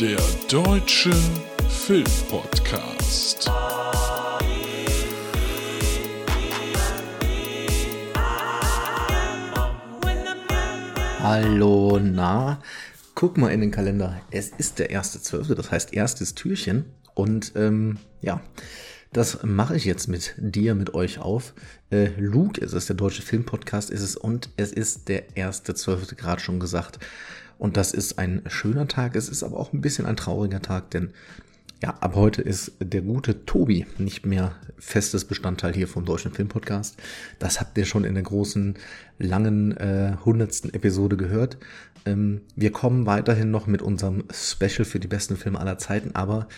Der Deutsche Filmpodcast. Hallo, na, guck mal in den Kalender. Es ist der erste Zwölfte, das heißt erstes Türchen. Und ähm, ja, das mache ich jetzt mit dir, mit euch auf. Äh, Luke ist es, der deutsche Filmpodcast ist es und es ist der erste Zwölfte, gerade schon gesagt. Und das ist ein schöner Tag, es ist aber auch ein bisschen ein trauriger Tag, denn ja, ab heute ist der gute Tobi nicht mehr festes Bestandteil hier vom Deutschen Filmpodcast. Das habt ihr schon in der großen, langen, äh, hundertsten Episode gehört. Ähm, wir kommen weiterhin noch mit unserem Special für die besten Filme aller Zeiten, aber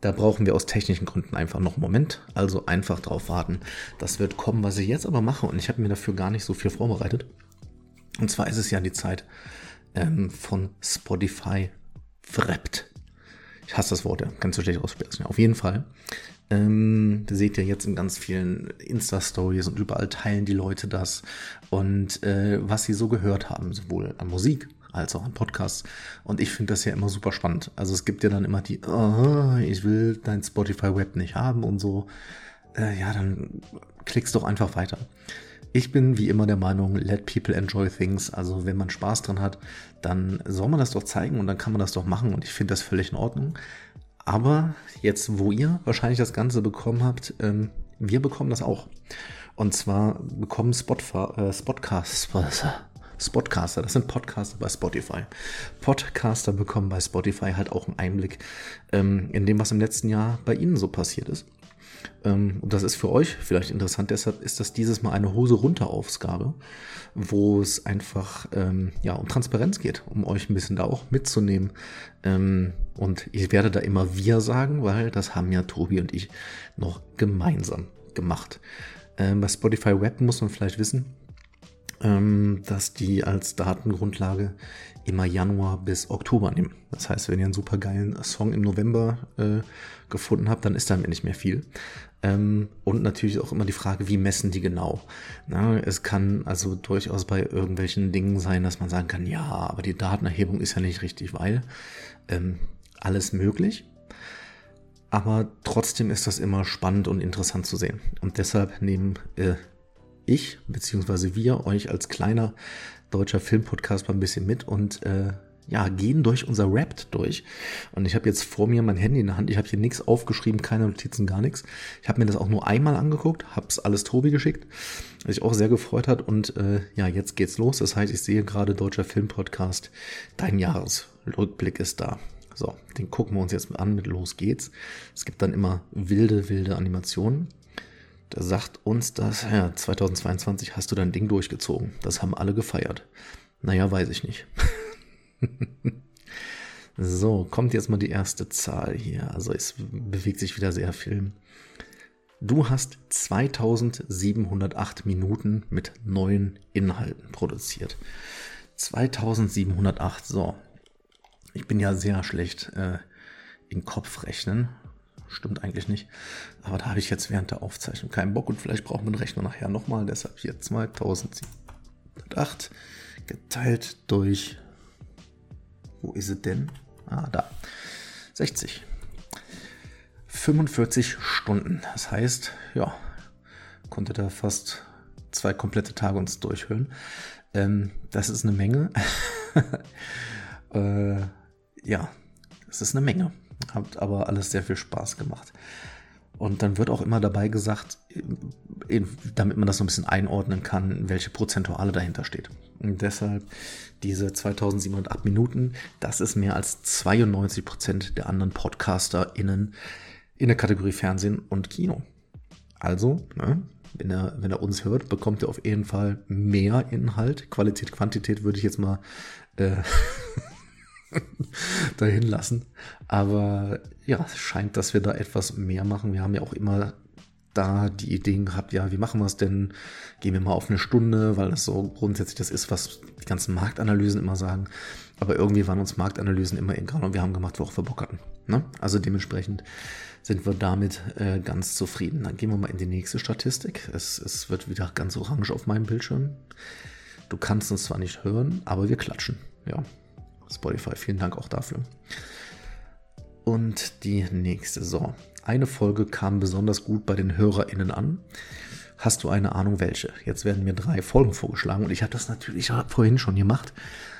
da brauchen wir aus technischen Gründen einfach noch einen Moment. Also einfach drauf warten. Das wird kommen, was ich jetzt aber mache. Und ich habe mir dafür gar nicht so viel vorbereitet. Und zwar ist es ja die Zeit ähm, von Spotify Wrapped. Ich hasse das Wort, ja. Kannst du schlecht aussprechen. Auf jeden Fall. Ähm, seht ihr jetzt in ganz vielen Insta-Stories und überall teilen die Leute das und äh, was sie so gehört haben, sowohl an Musik als auch an Podcasts. Und ich finde das ja immer super spannend. Also es gibt ja dann immer die, oh, ich will dein Spotify-Web nicht haben und so. Äh, ja, dann klickst doch einfach weiter. Ich bin wie immer der Meinung, let people enjoy things. Also wenn man Spaß dran hat, dann soll man das doch zeigen und dann kann man das doch machen und ich finde das völlig in Ordnung. Aber jetzt, wo ihr wahrscheinlich das Ganze bekommen habt, ähm, wir bekommen das auch. Und zwar bekommen Spotfa äh, Spotcasts, Spotcaster, das sind Podcaster bei Spotify. Podcaster bekommen bei Spotify halt auch einen Einblick ähm, in dem, was im letzten Jahr bei ihnen so passiert ist. Ähm, und das ist für euch vielleicht interessant, deshalb ist das dieses Mal eine Hose runter Aufgabe, wo es einfach ähm, ja, um Transparenz geht, um euch ein bisschen da auch mitzunehmen. Ähm, und ich werde da immer wir sagen, weil das haben ja Tobi und ich noch gemeinsam gemacht. Ähm, bei Spotify Web muss man vielleicht wissen, dass die als Datengrundlage immer Januar bis Oktober nehmen. Das heißt, wenn ihr einen super geilen Song im November äh, gefunden habt, dann ist damit nicht mehr viel. Ähm, und natürlich auch immer die Frage, wie messen die genau? Na, es kann also durchaus bei irgendwelchen Dingen sein, dass man sagen kann, ja, aber die Datenerhebung ist ja nicht richtig, weil ähm, alles möglich. Aber trotzdem ist das immer spannend und interessant zu sehen. Und deshalb nehmen äh, ich bzw. wir euch als kleiner deutscher Filmpodcast mal ein bisschen mit und äh, ja, gehen durch unser Rapt durch. Und ich habe jetzt vor mir mein Handy in der Hand. Ich habe hier nichts aufgeschrieben, keine Notizen, gar nichts. Ich habe mir das auch nur einmal angeguckt, habe es alles Tobi geschickt, was sich auch sehr gefreut hat. Und äh, ja, jetzt geht's los. Das heißt, ich sehe gerade Deutscher Filmpodcast. Dein Jahresrückblick ist da. So, den gucken wir uns jetzt an mit Los geht's. Es gibt dann immer wilde, wilde Animationen. Da sagt uns das, ja, 2022 hast du dein Ding durchgezogen. Das haben alle gefeiert. Naja, weiß ich nicht. so, kommt jetzt mal die erste Zahl hier. Also es bewegt sich wieder sehr viel. Du hast 2708 Minuten mit neuen Inhalten produziert. 2708, so. Ich bin ja sehr schlecht äh, in Kopfrechnen. Stimmt eigentlich nicht. Aber da habe ich jetzt während der Aufzeichnung keinen Bock und vielleicht braucht man den Rechner nachher nochmal. Deshalb hier 2708 geteilt durch. Wo ist es denn? Ah, da. 60. 45 Stunden. Das heißt, ja, konnte da fast zwei komplette Tage uns durchhören. Ähm, das ist eine Menge. äh, ja, das ist eine Menge. Hat aber alles sehr viel Spaß gemacht. Und dann wird auch immer dabei gesagt, damit man das so ein bisschen einordnen kann, welche Prozentuale dahinter steht. Und deshalb diese 2708 Minuten, das ist mehr als 92 Prozent der anderen PodcasterInnen in der Kategorie Fernsehen und Kino. Also, ne, wenn, er, wenn er uns hört, bekommt er auf jeden Fall mehr Inhalt. Qualität, Quantität würde ich jetzt mal äh, dahin lassen. Aber ja, es scheint, dass wir da etwas mehr machen. Wir haben ja auch immer da die Ideen gehabt, ja, wie machen wir es denn? Gehen wir mal auf eine Stunde, weil das so grundsätzlich das ist, was die ganzen Marktanalysen immer sagen. Aber irgendwie waren uns Marktanalysen immer egal und wir haben gemacht, worauf wir Bock hatten. Ne? Also dementsprechend sind wir damit äh, ganz zufrieden. Dann gehen wir mal in die nächste Statistik. Es, es wird wieder ganz orange auf meinem Bildschirm. Du kannst uns zwar nicht hören, aber wir klatschen. Ja, Spotify. Vielen Dank auch dafür. und die nächste. So, eine Folge kam besonders gut bei den HörerInnen an. Hast du eine Ahnung, welche? Jetzt werden mir drei Folgen vorgeschlagen und ich habe das natürlich vorhin schon gemacht,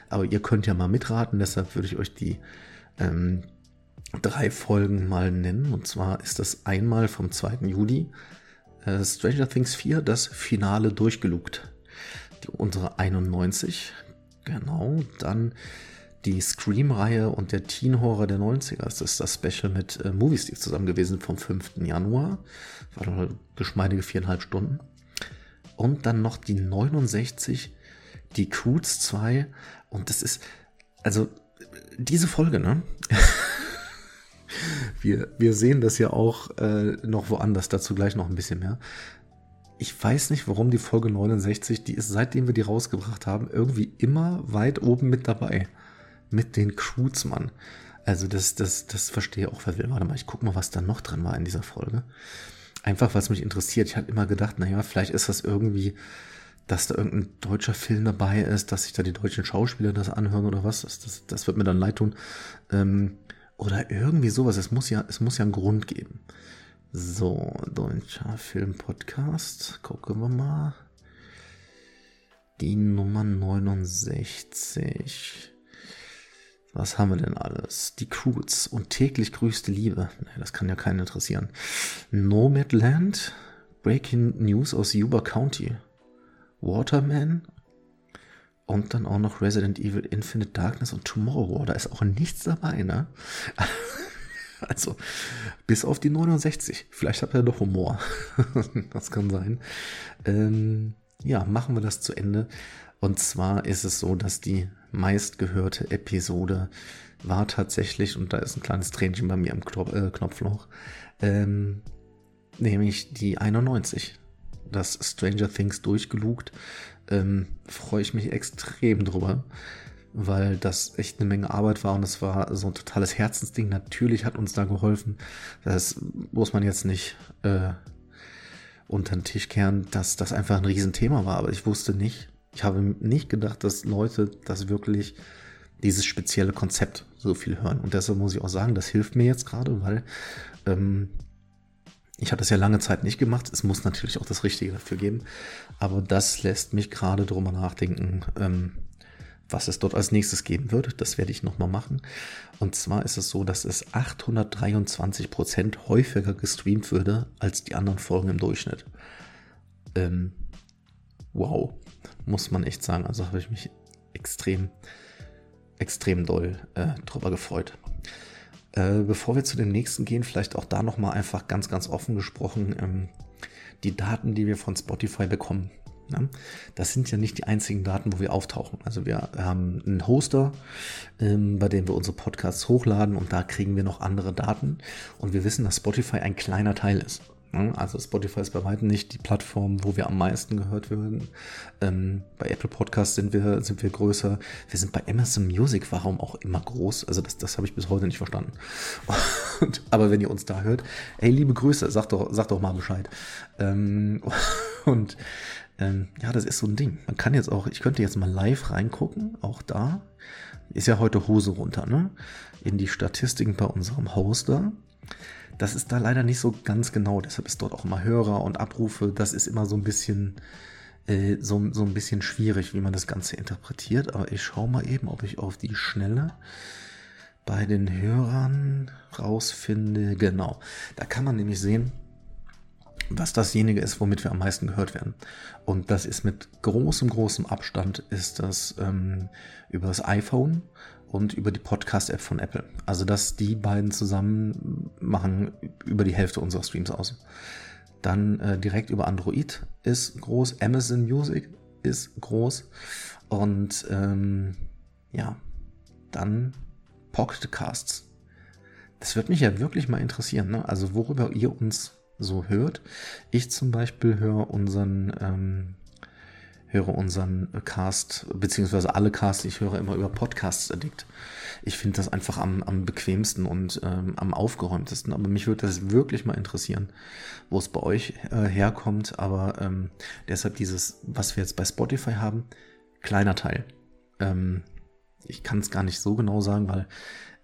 aber ihr könnt ja mal mitraten, deshalb würde ich euch die ähm, drei Folgen mal nennen. Und zwar ist das einmal vom 2. Juli äh, Stranger Things 4, das Finale durchgelugt. Die, unsere 91, genau. Dann die Scream-Reihe und der Teen-Horror der 90er. Das ist das Special mit äh, Movie Steve zusammen gewesen vom 5. Januar. War noch geschmeidige viereinhalb Stunden. Und dann noch die 69, die Croods 2. Und das ist, also, diese Folge, ne? wir, wir sehen das ja auch äh, noch woanders, dazu gleich noch ein bisschen mehr. Ich weiß nicht, warum die Folge 69, die ist seitdem wir die rausgebracht haben, irgendwie immer weit oben mit dabei. Mit den Croods, Mann. Also das, das, das verstehe auch wer will. Warte mal, ich guck mal, was da noch drin war in dieser Folge. Einfach, was mich interessiert. Ich hatte immer gedacht, naja, vielleicht ist das irgendwie, dass da irgendein deutscher Film dabei ist, dass sich da die deutschen Schauspieler das anhören oder was. Das, das, das wird mir dann leid tun. Ähm, oder irgendwie sowas. Es muss ja, es muss ja einen Grund geben. So, deutscher Filmpodcast. Gucken wir mal. Die Nummer 69. Was haben wir denn alles? Die Croods und täglich grüßte Liebe. Nee, das kann ja keinen interessieren. Nomadland. Breaking News aus Yuba County. Waterman und dann auch noch Resident Evil Infinite Darkness und Tomorrow War. Da ist auch nichts dabei, ne? Also, bis auf die 69. Vielleicht hat er doch Humor. das kann sein. Ähm, ja, machen wir das zu Ende. Und zwar ist es so, dass die meistgehörte Episode war tatsächlich, und da ist ein kleines Tränchen bei mir im Knopf, äh, Knopfloch, ähm, nämlich die 91. Das Stranger Things durchgelugt ähm, freue ich mich extrem drüber, weil das echt eine Menge Arbeit war und es war so ein totales Herzensding. Natürlich hat uns da geholfen. Das muss man jetzt nicht äh, unter den Tisch kehren, dass das einfach ein Riesenthema war, aber ich wusste nicht, ich habe nicht gedacht, dass Leute das wirklich dieses spezielle Konzept so viel hören. Und deshalb muss ich auch sagen, das hilft mir jetzt gerade, weil ähm, ich habe das ja lange Zeit nicht gemacht. Es muss natürlich auch das Richtige dafür geben. Aber das lässt mich gerade drüber nachdenken, ähm, was es dort als nächstes geben wird. Das werde ich nochmal machen. Und zwar ist es so, dass es 823 Prozent häufiger gestreamt würde als die anderen Folgen im Durchschnitt. Ähm, wow, muss man echt sagen. Also habe ich mich extrem, extrem doll äh, drüber gefreut. Äh, bevor wir zu dem nächsten gehen, vielleicht auch da nochmal einfach ganz, ganz offen gesprochen, ähm, die Daten, die wir von Spotify bekommen. Ne? Das sind ja nicht die einzigen Daten, wo wir auftauchen. Also wir haben einen Hoster, ähm, bei dem wir unsere Podcasts hochladen und da kriegen wir noch andere Daten. Und wir wissen, dass Spotify ein kleiner Teil ist. Ne? Also Spotify ist bei weitem nicht die Plattform, wo wir am meisten gehört werden. Ähm, bei Apple Podcasts sind wir, sind wir größer. Wir sind bei Amazon Music, warum auch immer groß. Also das, das habe ich bis heute nicht verstanden. Und, aber wenn ihr uns da hört, ey, liebe Grüße, sagt doch, sagt doch mal Bescheid. Ähm, und ähm, ja, das ist so ein Ding. Man kann jetzt auch, ich könnte jetzt mal live reingucken, auch da. Ist ja heute Hose runter, ne? In die Statistiken bei unserem Hoster. Das ist da leider nicht so ganz genau, deshalb ist dort auch immer Hörer und Abrufe. Das ist immer so ein bisschen äh, so, so ein bisschen schwierig, wie man das Ganze interpretiert. Aber ich schaue mal eben, ob ich auf die Schnelle bei den Hörern rausfinde. Genau, da kann man nämlich sehen, was dasjenige ist, womit wir am meisten gehört werden. Und das ist mit großem, großem Abstand ist das ähm, über das iPhone und über die Podcast-App von Apple. Also dass die beiden zusammen machen über die Hälfte unserer Streams aus. Dann äh, direkt über Android ist groß, Amazon Music ist groß und ähm, ja, dann Podcasts. Das wird mich ja wirklich mal interessieren, ne? also worüber ihr uns so hört. Ich zum Beispiel höre unseren ähm, höre unseren Cast, beziehungsweise alle Casts, ich höre immer über Podcasts Addict. Ich finde das einfach am, am bequemsten und ähm, am aufgeräumtesten. Aber mich würde das wirklich mal interessieren, wo es bei euch äh, herkommt. Aber ähm, deshalb dieses, was wir jetzt bei Spotify haben, kleiner Teil. Ähm, ich kann es gar nicht so genau sagen, weil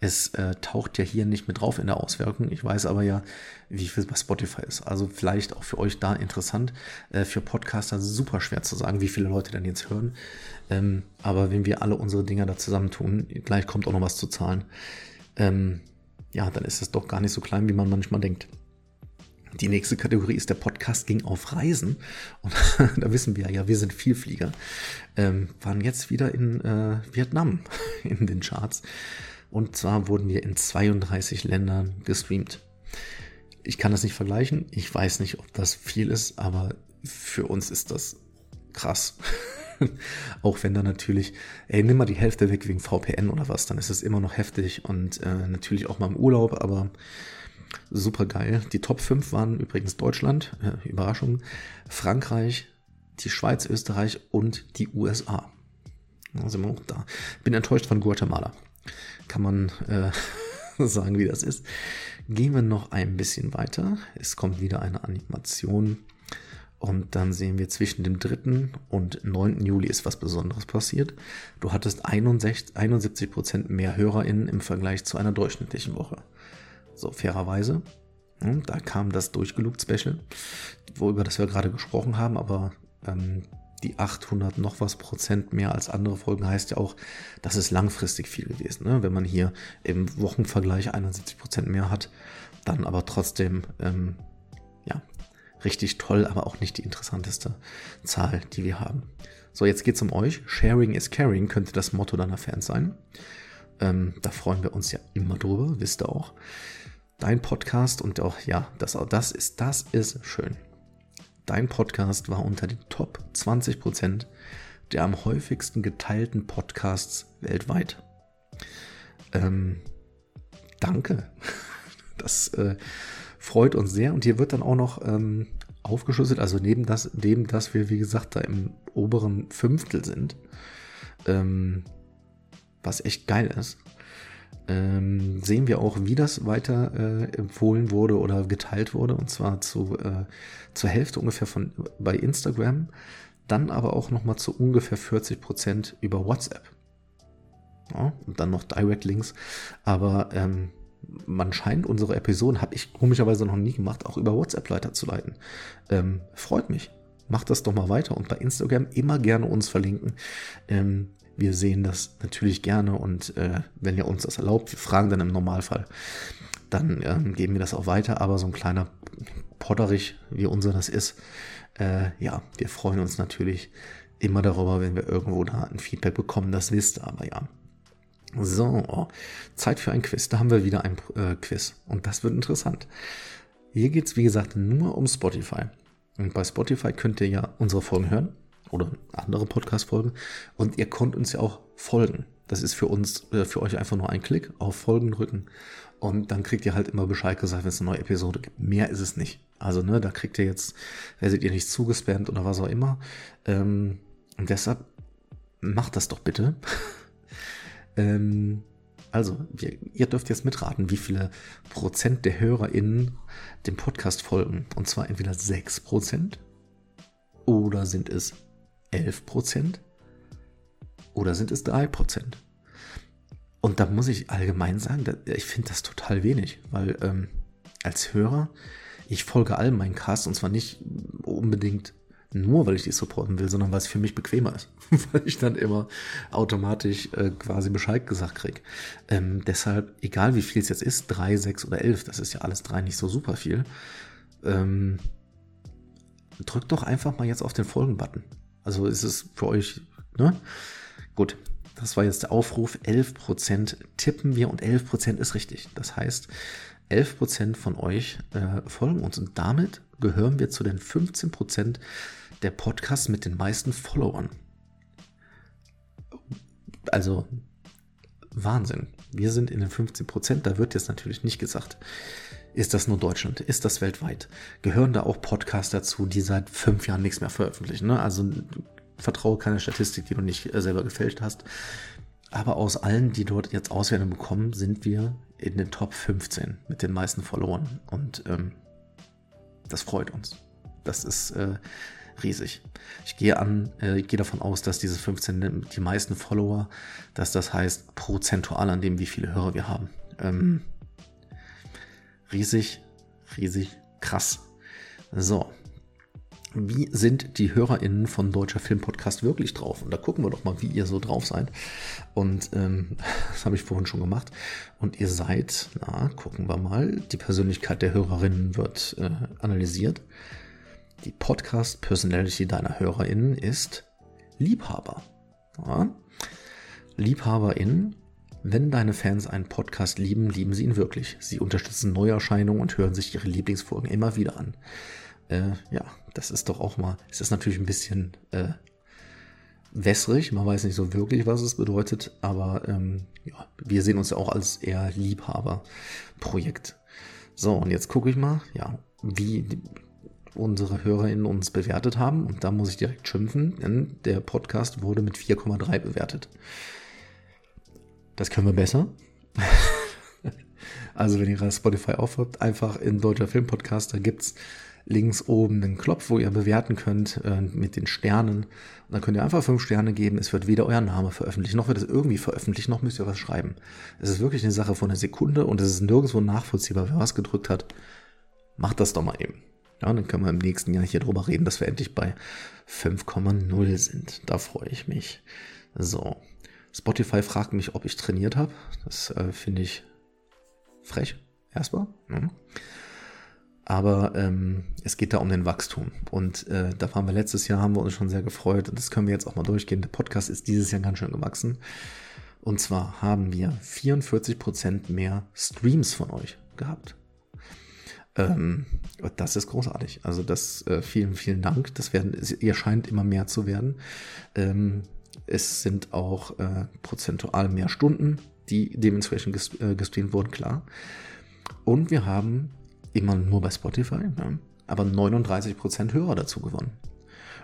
Es äh, taucht ja hier nicht mit drauf in der Auswirkung. Ich weiß aber ja, wie viel bei Spotify ist. Also vielleicht auch für euch da interessant. Äh, für Podcaster super schwer zu sagen, wie viele Leute denn jetzt hören. Ähm, aber wenn wir alle unsere Dinger da zusammentun, gleich kommt auch noch was zu zahlen. Ähm, ja, dann ist es doch gar nicht so klein, wie man manchmal denkt. Die nächste Kategorie ist der Podcast ging auf Reisen. Und da wissen wir ja, wir sind Vielflieger. Ähm, waren jetzt wieder in äh, Vietnam in den Charts. Und zwar wurden wir in 32 Ländern gestreamt. Ich kann das nicht vergleichen. Ich weiß nicht, ob das viel ist, aber für uns ist das krass. auch wenn da natürlich, ey, nimm mal die Hälfte weg wegen VPN oder was, dann ist es immer noch heftig und äh, natürlich auch mal im Urlaub, aber super geil. Die Top 5 waren übrigens Deutschland, äh, Überraschung, Frankreich, die Schweiz, Österreich und die USA. Da sind wir auch da. Bin enttäuscht von Guatemala. Kann man äh, sagen, wie das ist. Gehen wir noch ein bisschen weiter. Es kommt wieder eine Animation. Und dann sehen wir zwischen dem 3. und 9. Juli ist was Besonderes passiert. Du hattest 61, 71 Prozent mehr HörerInnen im Vergleich zu einer durchschnittlichen Woche. So, fairerweise. Hm, da kam das Durchgelugt-Special, worüber das wir gerade gesprochen haben, aber ähm, die 800 noch was Prozent mehr als andere Folgen heißt ja auch, das ist langfristig viel gewesen. Ne? Wenn man hier im Wochenvergleich 71 Prozent mehr hat, dann aber trotzdem, ähm, ja, richtig toll, aber auch nicht die interessanteste Zahl, die wir haben. So, jetzt geht's um euch. Sharing is caring könnte das Motto deiner Fans sein. Ähm, da freuen wir uns ja immer drüber, wisst ihr auch. Dein Podcast und auch, ja, das, das ist, das ist schön. Dein Podcast war unter den Top 20 Prozent der am häufigsten geteilten Podcasts weltweit. Ähm, danke. Das äh, freut uns sehr. Und hier wird dann auch noch ähm, aufgeschlüsselt, also neben das, neben dass wir, wie gesagt, da im oberen Fünftel sind, ähm, was echt geil ist, ähm, sehen wir auch, wie das weiter äh, empfohlen wurde oder geteilt wurde. Und zwar zu, äh, zur Hälfte ungefähr von bei Instagram, dann aber auch nochmal zu ungefähr 40 Prozent über WhatsApp. Ja, und dann noch Direct Links. Aber ähm, man scheint unsere Episoden, habe ich komischerweise noch nie gemacht, auch über WhatsApp weiterzuleiten. Ähm, freut mich. Macht das doch mal weiter und bei Instagram immer gerne uns verlinken. Ähm, wir sehen das natürlich gerne und äh, wenn ihr uns das erlaubt, wir fragen dann im Normalfall, dann ähm, geben wir das auch weiter. Aber so ein kleiner Potterich, wie unser das ist, äh, ja, wir freuen uns natürlich immer darüber, wenn wir irgendwo da ein Feedback bekommen. Das wisst ihr aber ja. So, Zeit für ein Quiz. Da haben wir wieder ein äh, Quiz und das wird interessant. Hier geht es, wie gesagt, nur um Spotify. Und bei Spotify könnt ihr ja unsere Folgen hören oder andere Podcast-Folgen. Und ihr könnt uns ja auch folgen. Das ist für uns, äh, für euch einfach nur ein Klick auf Folgen drücken. Und dann kriegt ihr halt immer Bescheid gesagt, wenn es eine neue Episode gibt. Mehr ist es nicht. Also, ne, da kriegt ihr jetzt, werdet ihr nicht zugespammt oder was auch immer. Ähm, und deshalb macht das doch bitte. ähm, also, wir, ihr dürft jetzt mitraten, wie viele Prozent der HörerInnen dem Podcast folgen. Und zwar entweder 6 Prozent oder sind es 11 Prozent? Oder sind es 3 Prozent? Und da muss ich allgemein sagen, ich finde das total wenig, weil ähm, als Hörer, ich folge all meinen Casts und zwar nicht unbedingt nur, weil ich die supporten will, sondern weil es für mich bequemer ist. weil ich dann immer automatisch äh, quasi Bescheid gesagt kriege. Ähm, deshalb, egal wie viel es jetzt ist, 3, 6 oder 11, das ist ja alles drei nicht so super viel. Ähm, drückt doch einfach mal jetzt auf den Folgen-Button. Also ist es für euch, ne? Gut, das war jetzt der Aufruf. 11% tippen wir und 11% ist richtig. Das heißt, 11% von euch äh, folgen uns und damit gehören wir zu den 15% der Podcasts mit den meisten Followern. Also Wahnsinn. Wir sind in den 15%, da wird jetzt natürlich nicht gesagt, ist das nur Deutschland? Ist das weltweit? Gehören da auch Podcasts dazu, die seit fünf Jahren nichts mehr veröffentlichen? Ne? Also vertraue keine Statistik, die du nicht äh, selber gefälscht hast. Aber aus allen, die dort jetzt Auswertung bekommen, sind wir in den Top 15 mit den meisten Followern. Und ähm, das freut uns. Das ist äh, riesig. Ich gehe an, äh, ich gehe davon aus, dass diese 15, die meisten Follower, dass das heißt prozentual an dem, wie viele Hörer wir haben. Ähm, riesig, riesig krass. So. Wie sind die HörerInnen von Deutscher Filmpodcast wirklich drauf? Und da gucken wir doch mal, wie ihr so drauf seid. Und ähm, das habe ich vorhin schon gemacht. Und ihr seid, na, gucken wir mal, die Persönlichkeit der HörerInnen wird äh, analysiert. Die Podcast-Personality deiner HörerInnen ist Liebhaber. Ja. LiebhaberInnen wenn deine Fans einen Podcast lieben, lieben sie ihn wirklich. Sie unterstützen Neuerscheinungen und hören sich ihre Lieblingsfolgen immer wieder an. Äh, ja, das ist doch auch mal, es ist natürlich ein bisschen äh, wässrig, man weiß nicht so wirklich, was es bedeutet, aber ähm, ja, wir sehen uns ja auch als eher Liebhaberprojekt. So, und jetzt gucke ich mal, ja, wie unsere HörerInnen uns bewertet haben. Und da muss ich direkt schimpfen, denn der Podcast wurde mit 4,3 bewertet. Das können wir besser. also wenn ihr Spotify aufhabt, einfach in Deutscher Filmpodcast, da gibt's links oben einen Knopf, wo ihr bewerten könnt äh, mit den Sternen. Und dann könnt ihr einfach fünf Sterne geben. Es wird weder euer Name veröffentlicht, noch wird es irgendwie veröffentlicht, noch müsst ihr was schreiben. Es ist wirklich eine Sache von einer Sekunde und es ist nirgendwo nachvollziehbar, wer was gedrückt hat. Macht das doch mal eben. Ja, dann können wir im nächsten Jahr hier drüber reden, dass wir endlich bei 5,0 sind. Da freue ich mich. So, Spotify fragt mich, ob ich trainiert habe. Das äh, finde ich frech, erstmal. Mhm. Aber ähm, es geht da um den Wachstum. Und äh, da waren wir letztes Jahr, haben wir uns schon sehr gefreut. Und das können wir jetzt auch mal durchgehen. Der Podcast ist dieses Jahr ganz schön gewachsen. Und zwar haben wir 44% mehr Streams von euch gehabt. Ähm, das ist großartig. Also das äh, vielen, vielen Dank. Das werden, ihr scheint immer mehr zu werden. Ähm, es sind auch äh, prozentual mehr Stunden, die dementsprechend ges äh, gestreamt wurden, klar. Und wir haben immer nur bei Spotify, ja, aber 39% Hörer dazu gewonnen.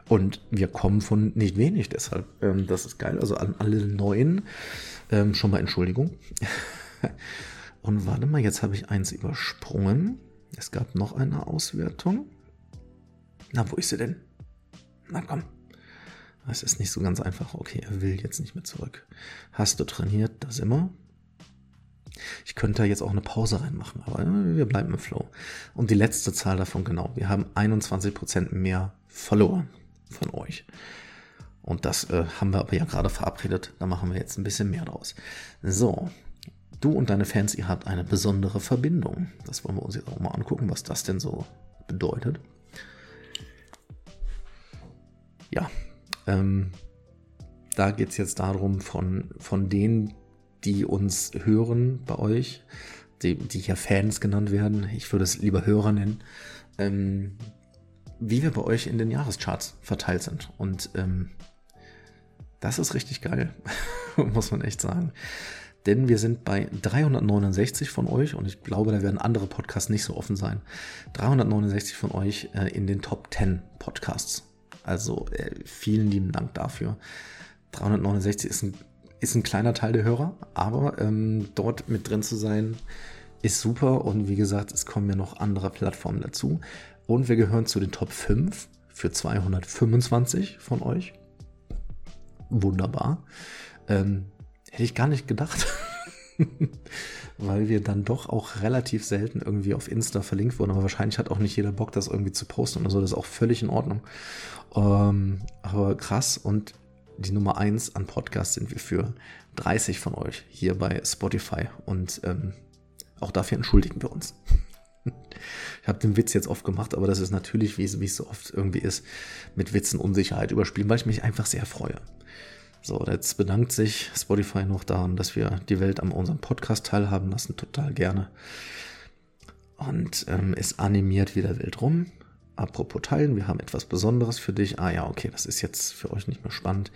Und wir kommen von nicht wenig, deshalb, ähm, das ist geil. Also an alle neuen, ähm, schon mal Entschuldigung. Und warte mal, jetzt habe ich eins übersprungen. Es gab noch eine Auswertung. Na, wo ist sie denn? Na komm. Es ist nicht so ganz einfach. Okay, er will jetzt nicht mehr zurück. Hast du trainiert? Das immer? Ich könnte da jetzt auch eine Pause reinmachen, aber wir bleiben im Flow. Und die letzte Zahl davon genau. Wir haben 21% mehr Follower von euch. Und das äh, haben wir aber ja gerade verabredet. Da machen wir jetzt ein bisschen mehr draus. So. Du und deine Fans, ihr habt eine besondere Verbindung. Das wollen wir uns jetzt auch mal angucken, was das denn so bedeutet. Ja, ähm, da geht es jetzt darum, von, von denen, die uns hören bei euch, die, die hier Fans genannt werden, ich würde es lieber Hörer nennen, ähm, wie wir bei euch in den Jahrescharts verteilt sind. Und ähm, das ist richtig geil, muss man echt sagen. Denn wir sind bei 369 von euch und ich glaube, da werden andere Podcasts nicht so offen sein. 369 von euch äh, in den Top 10 Podcasts. Also äh, vielen lieben Dank dafür. 369 ist ein, ist ein kleiner Teil der Hörer, aber ähm, dort mit drin zu sein, ist super. Und wie gesagt, es kommen ja noch andere Plattformen dazu. Und wir gehören zu den Top 5 für 225 von euch. Wunderbar. Ähm, hätte ich gar nicht gedacht. weil wir dann doch auch relativ selten irgendwie auf Insta verlinkt wurden. Aber wahrscheinlich hat auch nicht jeder Bock, das irgendwie zu posten oder so. Das ist auch völlig in Ordnung. Ähm, aber krass. Und die Nummer eins an Podcasts sind wir für 30 von euch hier bei Spotify. Und ähm, auch dafür entschuldigen wir uns. Ich habe den Witz jetzt oft gemacht, aber das ist natürlich, wie es so oft irgendwie ist, mit Witzen Unsicherheit überspielen, weil ich mich einfach sehr freue. So, jetzt bedankt sich Spotify noch daran, dass wir die Welt an unserem Podcast teilhaben lassen, total gerne. Und ähm, es animiert wieder wild rum. Apropos teilen, wir haben etwas Besonderes für dich. Ah ja, okay, das ist jetzt für euch nicht mehr spannend,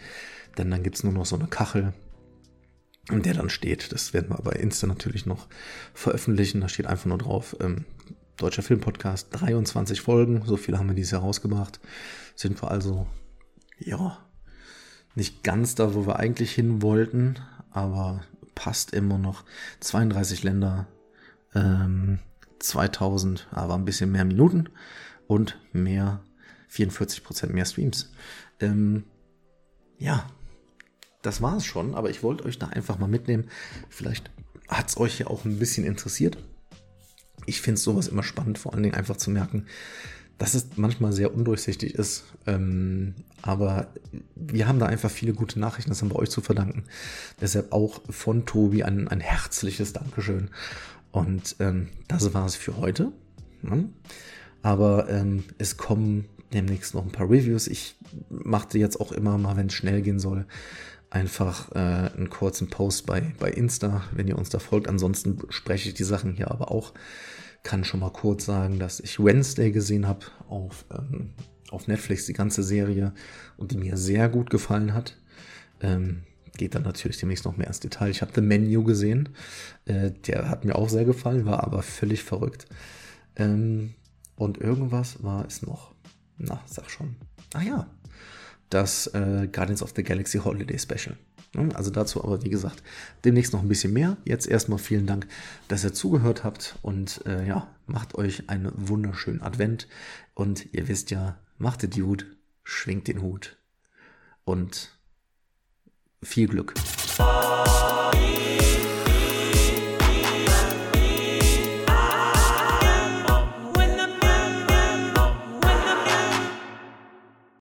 denn dann gibt es nur noch so eine Kachel, in der dann steht. Das werden wir bei Insta natürlich noch veröffentlichen. Da steht einfach nur drauf, ähm, Deutscher Filmpodcast, 23 Folgen, so viele haben wir dieses Jahr rausgebracht. Sind wir also, ja, nicht ganz da, wo wir eigentlich hin wollten, aber passt immer noch. 32 Länder, ähm, 2000, aber ein bisschen mehr Minuten und mehr 44% mehr Streams. Ähm, ja, das war es schon, aber ich wollte euch da einfach mal mitnehmen. Vielleicht hat es euch ja auch ein bisschen interessiert. Ich finde sowas immer spannend, vor allen Dingen einfach zu merken, dass es manchmal sehr undurchsichtig ist. Ähm, aber wir haben da einfach viele gute Nachrichten, das haben wir euch zu verdanken. Deshalb auch von Tobi ein, ein herzliches Dankeschön. Und ähm, das war es für heute. Ja. Aber ähm, es kommen demnächst noch ein paar Reviews. Ich machte jetzt auch immer mal, wenn es schnell gehen soll, einfach äh, einen kurzen Post bei, bei Insta, wenn ihr uns da folgt. Ansonsten spreche ich die Sachen hier aber auch. Kann schon mal kurz sagen, dass ich Wednesday gesehen habe auf, ähm, auf Netflix, die ganze Serie, und die mir sehr gut gefallen hat. Ähm, geht dann natürlich demnächst noch mehr ins Detail. Ich habe The Menu gesehen. Äh, der hat mir auch sehr gefallen, war aber völlig verrückt. Ähm, und irgendwas war es noch. Na, sag schon. Ah ja, das äh, Guardians of the Galaxy Holiday Special. Also dazu aber, wie gesagt, demnächst noch ein bisschen mehr. Jetzt erstmal vielen Dank, dass ihr zugehört habt und äh, ja, macht euch einen wunderschönen Advent. Und ihr wisst ja, macht den Dude, schwingt den Hut und viel Glück.